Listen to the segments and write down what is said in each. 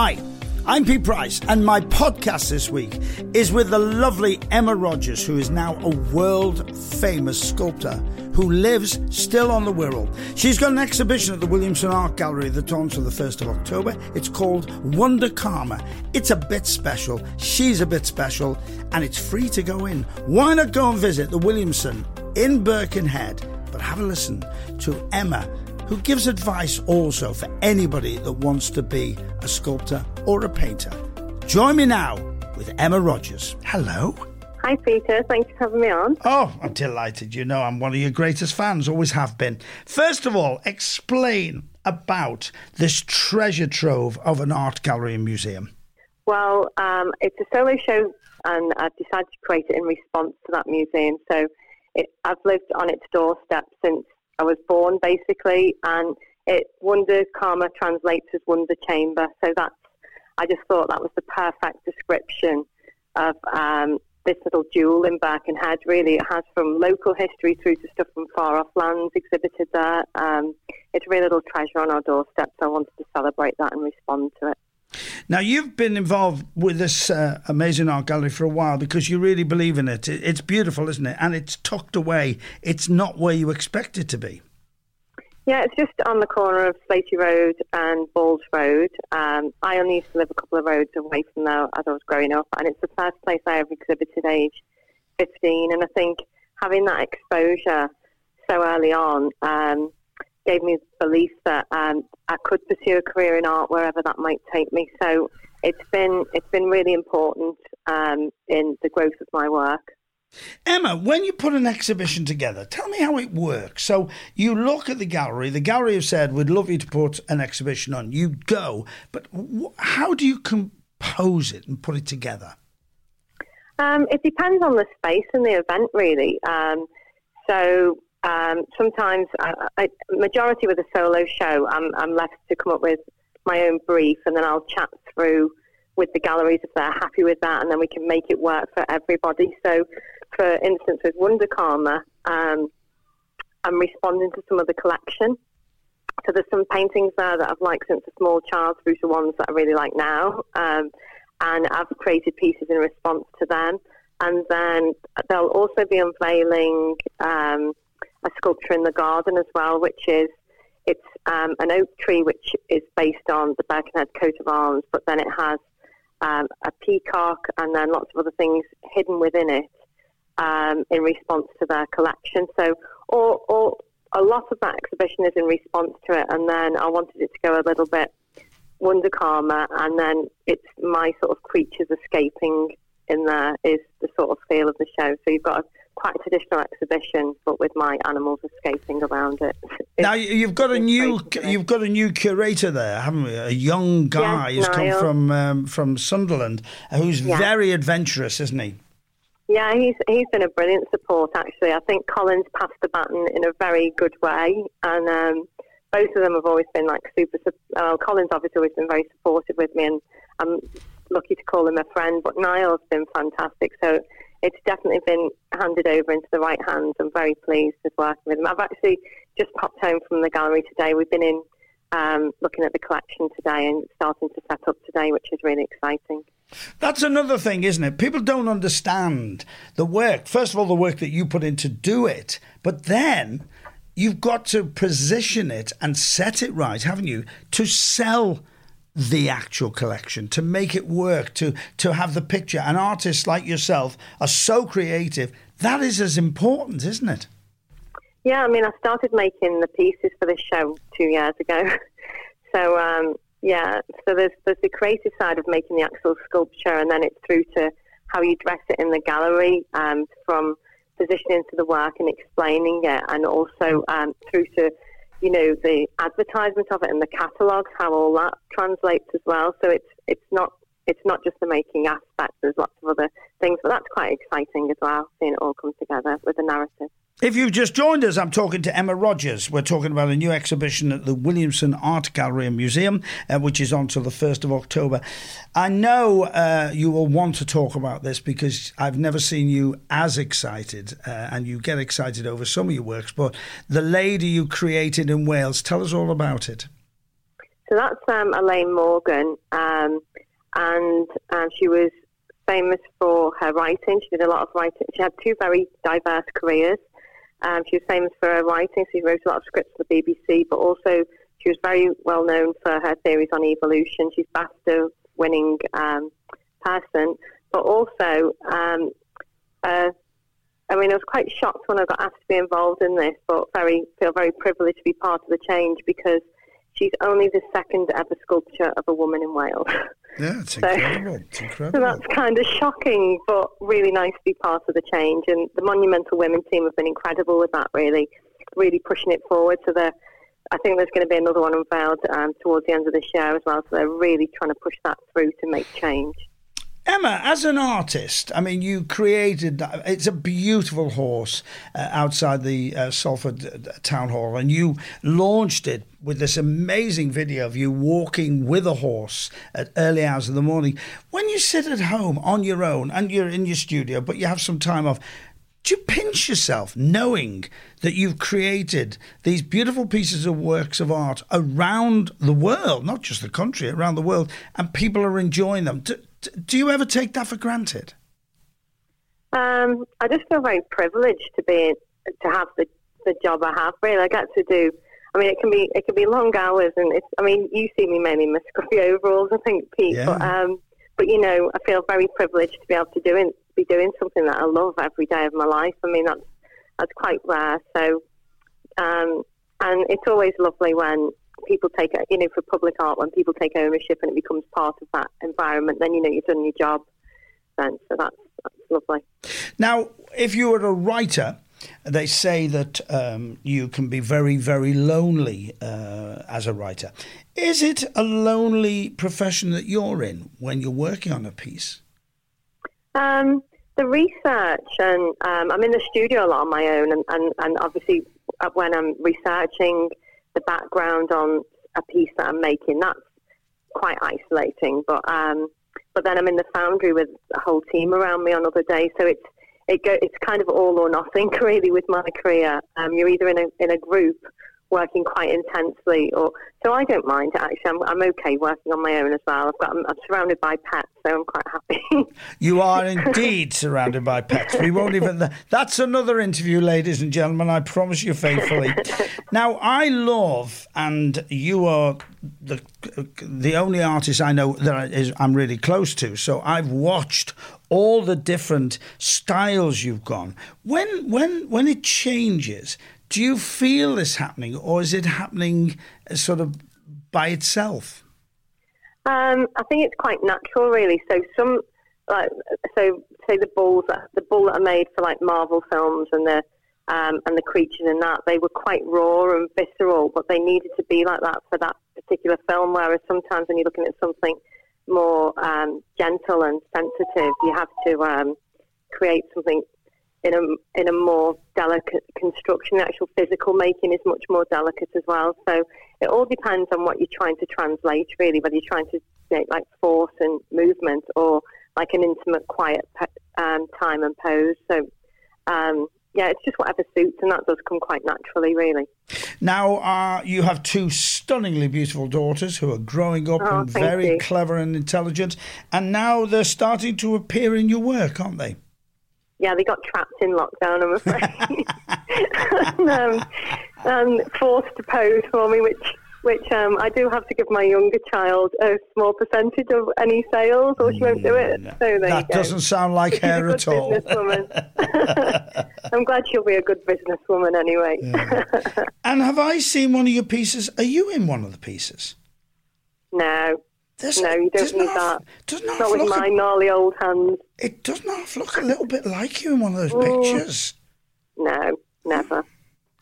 Hi, I'm Pete Price, and my podcast this week is with the lovely Emma Rodgers, who is now a world famous sculptor who lives still on the Wirral. She's got an exhibition at the Williamson Art Gallery that's on to the 1st of October. It's called Wunderkammer. It's a bit special, she's a bit special, and it's free to go in. Why not go and visit the Williamson in Birkenhead? But have a listen to Emma who gives advice also for anybody that wants to be a sculptor or a painter. Join me now with Emma Rodgers. Hello. Hi, Peter. Thanks for having me on. Oh, I'm delighted. You know, I'm one of your greatest fans, always have been. First of all, explain about this treasure trove of an art gallery and museum. Well, um, it's a solo show, and I've decided to create it in response to that museum. So it, I've lived on its doorstep since I was born basically, and it Wonder Karma translates as Wonder Chamber. So that's I just thought that was the perfect description of um, this little jewel in Birkenhead. Really, it has from local history through to stuff from far off lands exhibited there. Um, it's a real little treasure on our doorstep, so I wanted to celebrate that and respond to it. Now, you've been involved with this uh, amazing art gallery for a while because you really believe in it. It's beautiful, isn't it? And it's tucked away. It's not where you expect it to be. Yeah, it's just on the corner of Slatey Road and Balls Road. Um, I only used to live a couple of roads away from there as I was growing up, and it's the first place I ever exhibited age 15. And I think having that exposure so early on um, gave me the belief that um, I could pursue a career in art wherever that might take me. So it's been it's been really important um, in the growth of my work. Emma, when you put an exhibition together, tell me how it works. So you look at the gallery. The gallery have said, "We'd love you to put an exhibition on." You go, but how do you compose it and put it together? Um, it depends on the space and the event, really. Um, so um, sometimes, uh, I, majority with a solo show, I'm, I'm left to come up with my own brief, and then I'll chat through with the galleries if they're happy with that, and then we can make it work for everybody. So, for instance, with Wunderkammer, um, I'm responding to some of the collection. So there's some paintings there that I've liked since a small child through to ones that I really like now. Um, and I've created pieces in response to them. And then they'll also be unveiling um, a sculpture in the garden as well, which is it's um, an oak tree which is based on the Birkenhead coat of arms, but then it has um, a peacock and then lots of other things hidden within it um, in response to their collection. So, all, all, a lot of that exhibition is in response to it, and then I wanted it to go a little bit Wunderkammer, and then it's my sort of creatures escaping in there is the sort of feel of the show. So you've got a quite a traditional exhibition, but with my animals escaping around it. now you've got a new you've got a new curator there, haven't we? A young guy yes, who's come from um, from Sunderland, who's yeah. very adventurous, isn't he? Yeah, he's he's been a brilliant support. Actually, I think Colin's passed the baton in a very good way, and um, both of them have always been like super. Well, Colin's obviously always been very supportive with me, and I'm lucky to call him a friend. But Niall's been fantastic. So it's definitely been handed over into the right hands. I'm very pleased with working with them. I've actually just popped home from the gallery today. We've been in um, looking at the collection today and starting to set up today, which is really exciting. That's another thing, isn't it? People don't understand the work. First of all, the work that you put in to do it, but then you've got to position it and set it right, haven't you, to sell the actual collection, to make it work, to to have the picture. And artists like yourself are so creative. That is as important, isn't it? Yeah, I mean, I started making the pieces for this show two years ago. so um, yeah, so there's there's the creative side of making the actual sculpture, and then it's through to how you dress it in the gallery, um, from positioning to the work and explaining it, and also um, through to you know, the advertisement of it and the catalogues, how all that translates as well. So it's it's not it's not just the making aspect. There's lots of other things, but that's quite exciting as well, seeing it all come together with the narrative. If you've just joined us, I'm talking to Emma Rodgers. We're talking about a new exhibition at the Williamson Art Gallery and Museum, uh, which is on till the 1st of October. I know uh, you will want to talk about this because I've never seen you as excited, uh, and you get excited over some of your works, but the lady you created in Wales, tell us all about it. So that's um, Elaine Morgan, um, and um, she was famous for her writing. She did a lot of writing. She had two very diverse careers. Um, she was famous for her writing. She wrote a lot of scripts for the BBC, but also she was very well known for her theories on evolution. She's BAFTA winning um, person, but also, um, uh, I mean, I was quite shocked when I got asked to be involved in this, but very feel very privileged to be part of the change because she's only the second ever sculpture of a woman in Wales. Yeah, it's so, incredible. It's incredible. So that's kind of shocking, but really nice to be part of the change. And the Monumental Women team have been incredible with that, really, really pushing it forward. So they're I think there's going to be another one unveiled um, towards the end of the show as well. So they're really trying to push that through to make change. Emma, as an artist, I mean, you created it's a beautiful horse uh, outside the uh, Salford uh, Town Hall, and you launched it with this amazing video of you walking with a horse at early hours of the morning. When you sit at home on your own and you're in your studio, but you have some time off, do you pinch yourself knowing that you've created these beautiful pieces of works of art around the world, not just the country, around the world, and people are enjoying them? Do, do you ever take that for granted? Um, I just feel very privileged to be to have the, the job I have. Really, I get to do. I mean, it can be it can be long hours, and it's. I mean, you see me mainly in my scruffy overalls, I think, Pete. Yeah. But um, but you know, I feel very privileged to be able to do it be doing something that I love every day of my life. I mean, that's that's quite rare. So, um, and it's always lovely when people take, it, you know, for public art, when people take ownership and it becomes part of that environment. Then you know you've done your job. Then, so that's that's lovely. Now, if you were a writer. They say that um, you can be very, very lonely uh, as a writer. Is it a lonely profession that you're in when you're working on a piece? Um, the research, and um, I'm in the studio a lot on my own, and, and, and obviously uh, when I'm researching the background on a piece that I'm making, that's quite isolating. But um, but then I'm in the foundry with a whole team around me on other days, so it's it go, it's kind of all or nothing really with my career. Um, you're either in a in a group working quite intensely, or so I don't mind. Actually, I'm, I'm okay working on my own as well. I've got I'm, I'm surrounded by pets, so I'm quite happy. you are indeed surrounded by pets. We won't even. That's another interview, ladies and gentlemen. I promise you faithfully. now, I love, and you are the the only artist I know that is I'm really close to. So I've watched all the different styles you've gone. When when when it changes, do you feel this happening, or is it happening sort of by itself? Um, I think it's quite natural, really. So some, like, so say the balls, the bull that are made for like Marvel films and the um, and the creatures in that, they were quite raw and visceral, but they needed to be like that for that particular film. Whereas sometimes when you're looking at something more um, gentle and sensitive, you have to um, create something in a in a more delicate construction. The actual physical making is much more delicate as well. So it all depends on what you're trying to translate, really. Whether you're trying to make like force and movement, or like an intimate, quiet um, time and pose. So um, yeah, it's just whatever suits, and that does come quite naturally, really. Now, uh, you have two stunningly beautiful daughters who are growing up oh, and very you. clever and intelligent, and now they're starting to appear in your work, aren't they? Yeah, they got trapped in lockdown, I'm afraid. and, um, and forced to pose for me, which which um, I do have to give my younger child a small percentage of any sales, or she won't do it. Mm, so that doesn't sound like her at all. I'm glad she'll be a good businesswoman anyway. Yeah. and have I seen one of your pieces? Are you in one of the pieces? No, there's, no, you don't need that. Doesn't not with my a, gnarly old hands. It does not look a little bit like you in one of those mm. pictures. No, never.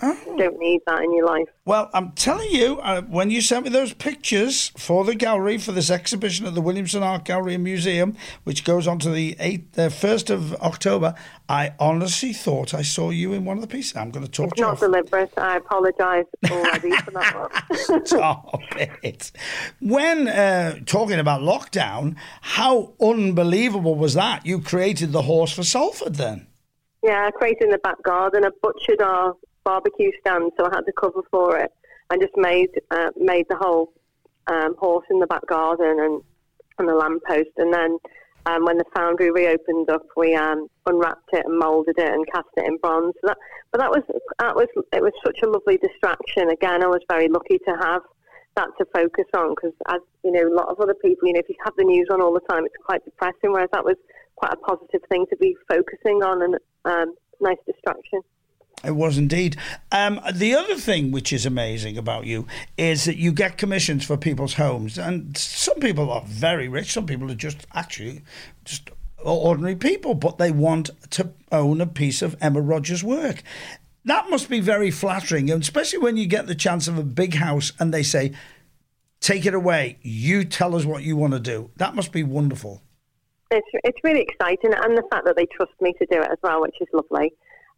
Oh. Don't need that in your life. Well, I'm telling you, uh, when you sent me those pictures for the gallery for this exhibition at the Williamson Art Gallery and Museum, which goes on to the eighth, the first of October, I honestly thought I saw you in one of the pieces. I'm going to talk it's to you. Not deliberate. I apologise already for that one. Stop it. When uh, talking about lockdown, how unbelievable was that? You created the horse for Salford then. Yeah, I created in the back garden. I butchered our barbecue stand, so I had to cover for it. I just made uh, made the whole um, horse in the back garden and and the lamppost. And then um, when the foundry reopened up, we um, unwrapped it and moulded it and cast it in bronze. So that, but that was that was it was such a lovely distraction. Again, I was very lucky to have that to focus on because, as you know, a lot of other people, you know, if you have the news on all the time, it's quite depressing. Whereas that was quite a positive thing to be focusing on and um, nice distraction. It was indeed. Um, the other thing which is amazing about you is that you get commissions for people's homes, and some people are very rich. Some people are just actually just ordinary people, but they want to own a piece of Emma Rodgers' work. That must be very flattering, and especially when you get the chance of a big house and they say, "Take it away. You tell us what you want to do." That must be wonderful. It's it's really exciting, and the fact that they trust me to do it as well, which is lovely.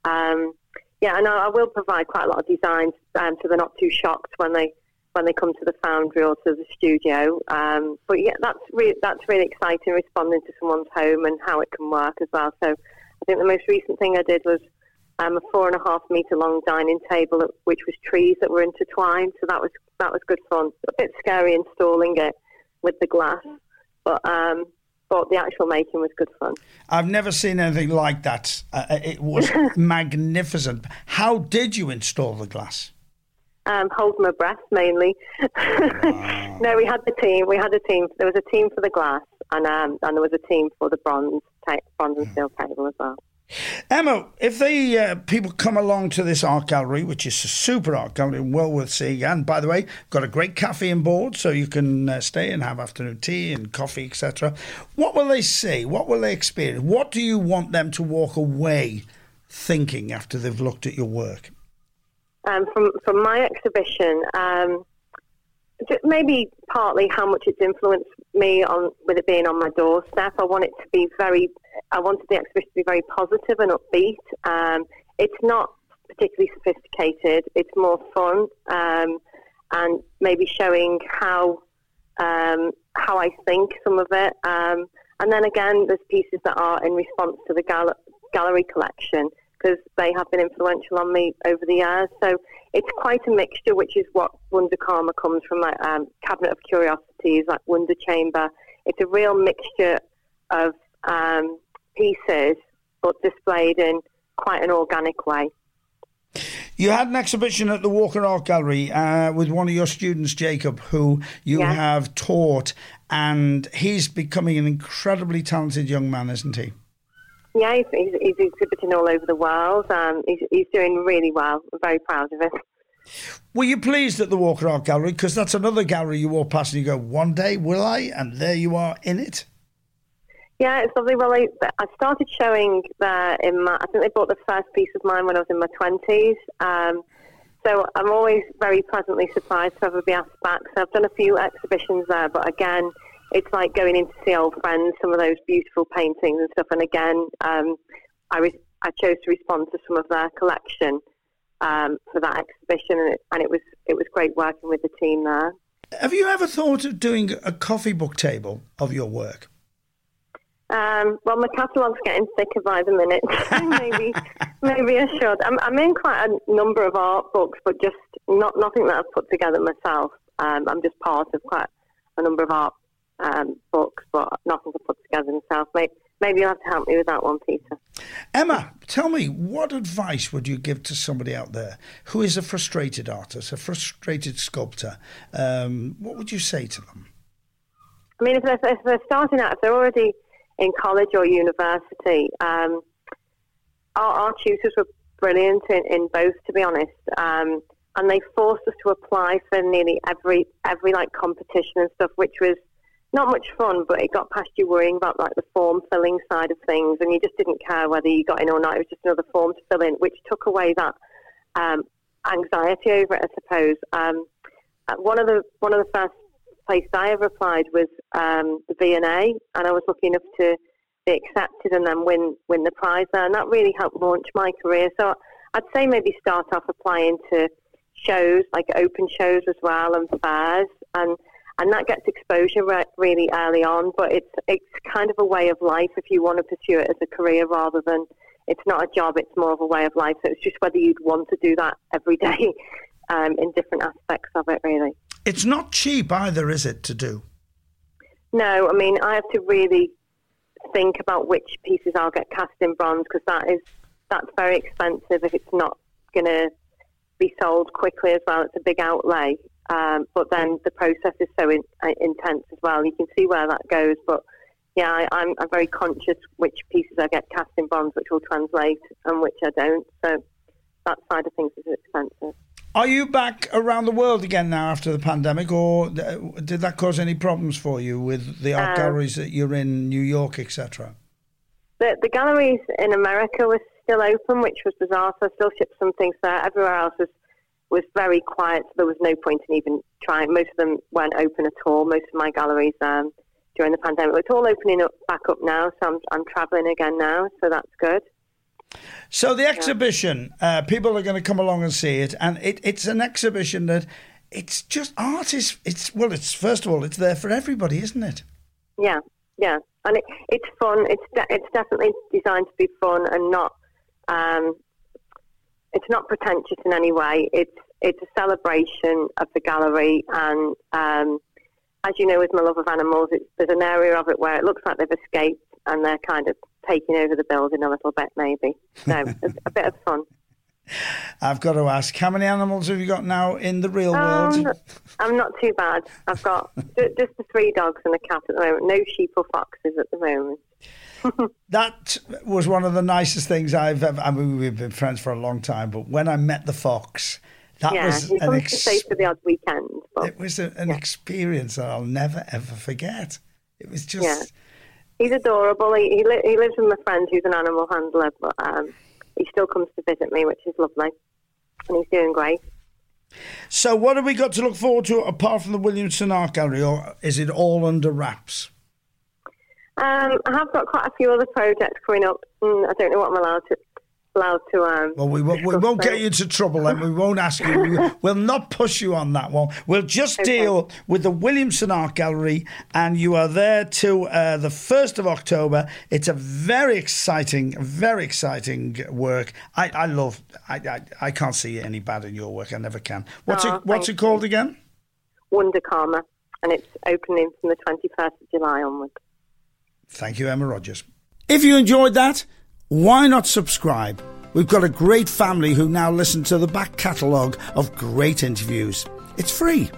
Um, yeah, and I, will provide quite a lot of designs, um, so they're not too shocked when they when they come to the foundry or to the studio. Um, but yeah, that's really that's really exciting, responding to someone's home and how it can work as well. So I think the most recent thing I did was um, a four and a half meter long dining table, which was trees that were intertwined. So that was that was good fun. A bit scary installing it with the glass, but um, but the actual making was good fun. I've never seen anything like that. Uh, uh it was magnificent. How did you install the glass? Um, hold my breath mainly. Wow. no, we had the team. We had a team. There was a team for the glass, and um, and there was a team for the bronze, bronze and steel table as well. Emma, if the uh, people come along to this art gallery, which is a super art gallery, well worth seeing, and by the way, got a great cafe on board, so you can uh, stay and have afternoon tea and coffee, etc. What will they see? What will they experience? What do you want them to walk away thinking after they've looked at your work? Um, from from my exhibition, um, maybe partly how much it's influenced me on with it being on my doorstep. I want it to be very. I wanted the exhibition to be very positive and upbeat. Um, it's not particularly sophisticated. It's more fun um, and maybe showing how um, how I think some of it. Um, and then again, there's pieces that are in response to the gal- gallery collection because they have been influential on me over the years. So it's quite a mixture, which is what Wunderkammer comes from, like um, Cabinet of Curiosities, like Wonder Chamber. It's a real mixture of um, pieces, but displayed in quite an organic way. You had an exhibition at the Walker Art Gallery uh, with one of your students, Jacob, who you yeah. have taught, and he's becoming an incredibly talented young man, isn't he? Yeah, he's, he's, he's exhibiting all over the world. Um, he's, he's doing really well. I'm very proud of him. Were you pleased at the Walker Art Gallery? Because that's another gallery you walk past and you go, one day will I? And there you are in it. Yeah, it's lovely. Well, I, I started showing there in my, I think they bought the first piece of mine when I was in my 20s. Um, so I'm always very pleasantly surprised to ever be asked back. So I've done a few exhibitions there, but again, it's like going in to see old friends, some of those beautiful paintings and stuff. And again, um, I, re- I chose to respond to some of their collection um, for that exhibition, and it, and it was it was great working with the team there. Have you ever thought of doing a coffee book table of your work? Um, well, my catalogue's getting thicker by the minute. maybe, maybe I should. I'm, I'm, in quite a number of art books, but just not nothing that I've put together myself. Um, I'm just part of quite a number of art um, books, but nothing to put together myself. Maybe, maybe you'll have to help me with that one, Peter. Emma, tell me, what advice would you give to somebody out there who is a frustrated artist, a frustrated sculptor? Um, what would you say to them? I mean, if they're, if they're starting out, if they're already in college or university, um, our, our, tutors were brilliant in, in both, to be honest. Um, and they forced us to apply for nearly every every like competition and stuff, which was not much fun, but it got past you worrying about like the form filling side of things, and you just didn't care whether you got in or not. It was just another form to fill in, which took away that um, anxiety over it, I suppose. Um, uh, one of the one of the first places I ever applied was um, the V&A, and I was lucky enough to be accepted and then win win the prize there, and that really helped launch my career. So I'd say maybe start off applying to shows like open shows as well and fairs and and that gets exposure re- really early on. But it's it's kind of a way of life if you want to pursue it as a career rather than it's not a job. It's more of a way of life. So it's just whether you'd want to do that every day um, in different aspects of it, really. It's not cheap either, is it, to do? No, I mean, I have to really think about which pieces I'll get cast in bronze because that is that's very expensive if it's not going to be sold quickly as well. It's a big outlay, um, but then the process is so in, uh, intense as well. You can see where that goes, but yeah, I, I'm very conscious which pieces I get cast in bronze, which will translate, and which I don't. So that side of things is expensive. Are you back around the world again now after the pandemic, or did that cause any problems for you with the art um, galleries that you're in New York, etc.? The, the galleries in America were still open, which was bizarre. So I still shipped some things there. Everywhere else was was very quiet. So there was no point in even trying. Most of them weren't open at all. Most of my galleries um, during the pandemic, it's all opening up back up now. So I'm I'm traveling again now. So that's good. So the exhibition, uh, people are going to come along and see it, and it, it's an exhibition that it's just art is it's well, it's first of all, it's there for everybody, isn't it? Yeah, yeah, and it, it's fun. It's de- it's definitely designed to be fun and not um, it's not pretentious in any way. It's it's a celebration of the gallery, and um, as you know, with my love of animals, there's an area of it where it looks like they've escaped and they're kind of taking over the building a little bit, maybe. So it's a bit of fun. I've got to ask, how many animals have you got now in the real um, world? I'm not too bad. I've got just the three dogs and a cat at the moment. No sheep or foxes at the moment. that was one of the nicest things I've ever. I mean, we've been friends for a long time, but when I met the fox, that yeah, was an ex- for the odd weekend. But, it was a, an yeah. experience that I'll never ever forget. It was just. Yeah he's adorable. He he, li- he lives with my friend who's an animal handler, but um, he still comes to visit me, which is lovely, and he's doing great. So, what have we got to look forward to apart from the Williamson Art Gallery, or is it all under wraps? Um, I have got quite a few other projects coming up. I don't know what I'm allowed to allowed to. Um, well, we, won't, we won't get you into trouble then. We won't ask you. we'll not push you on that one. We'll just okay. deal with the Williamson Art Gallery, and you are there till uh, the 1st of October. It's a very exciting, very exciting work. I, I love, I, I, I can't see any bad in your work. I never can. What's oh, it What's it called you. again? Wunderkammer, and it's opening from the 21st of July onwards. Thank you, Emma Rodgers. If you enjoyed that, why not subscribe? We've got a great family who now listen to the back catalogue of great interviews. It's free.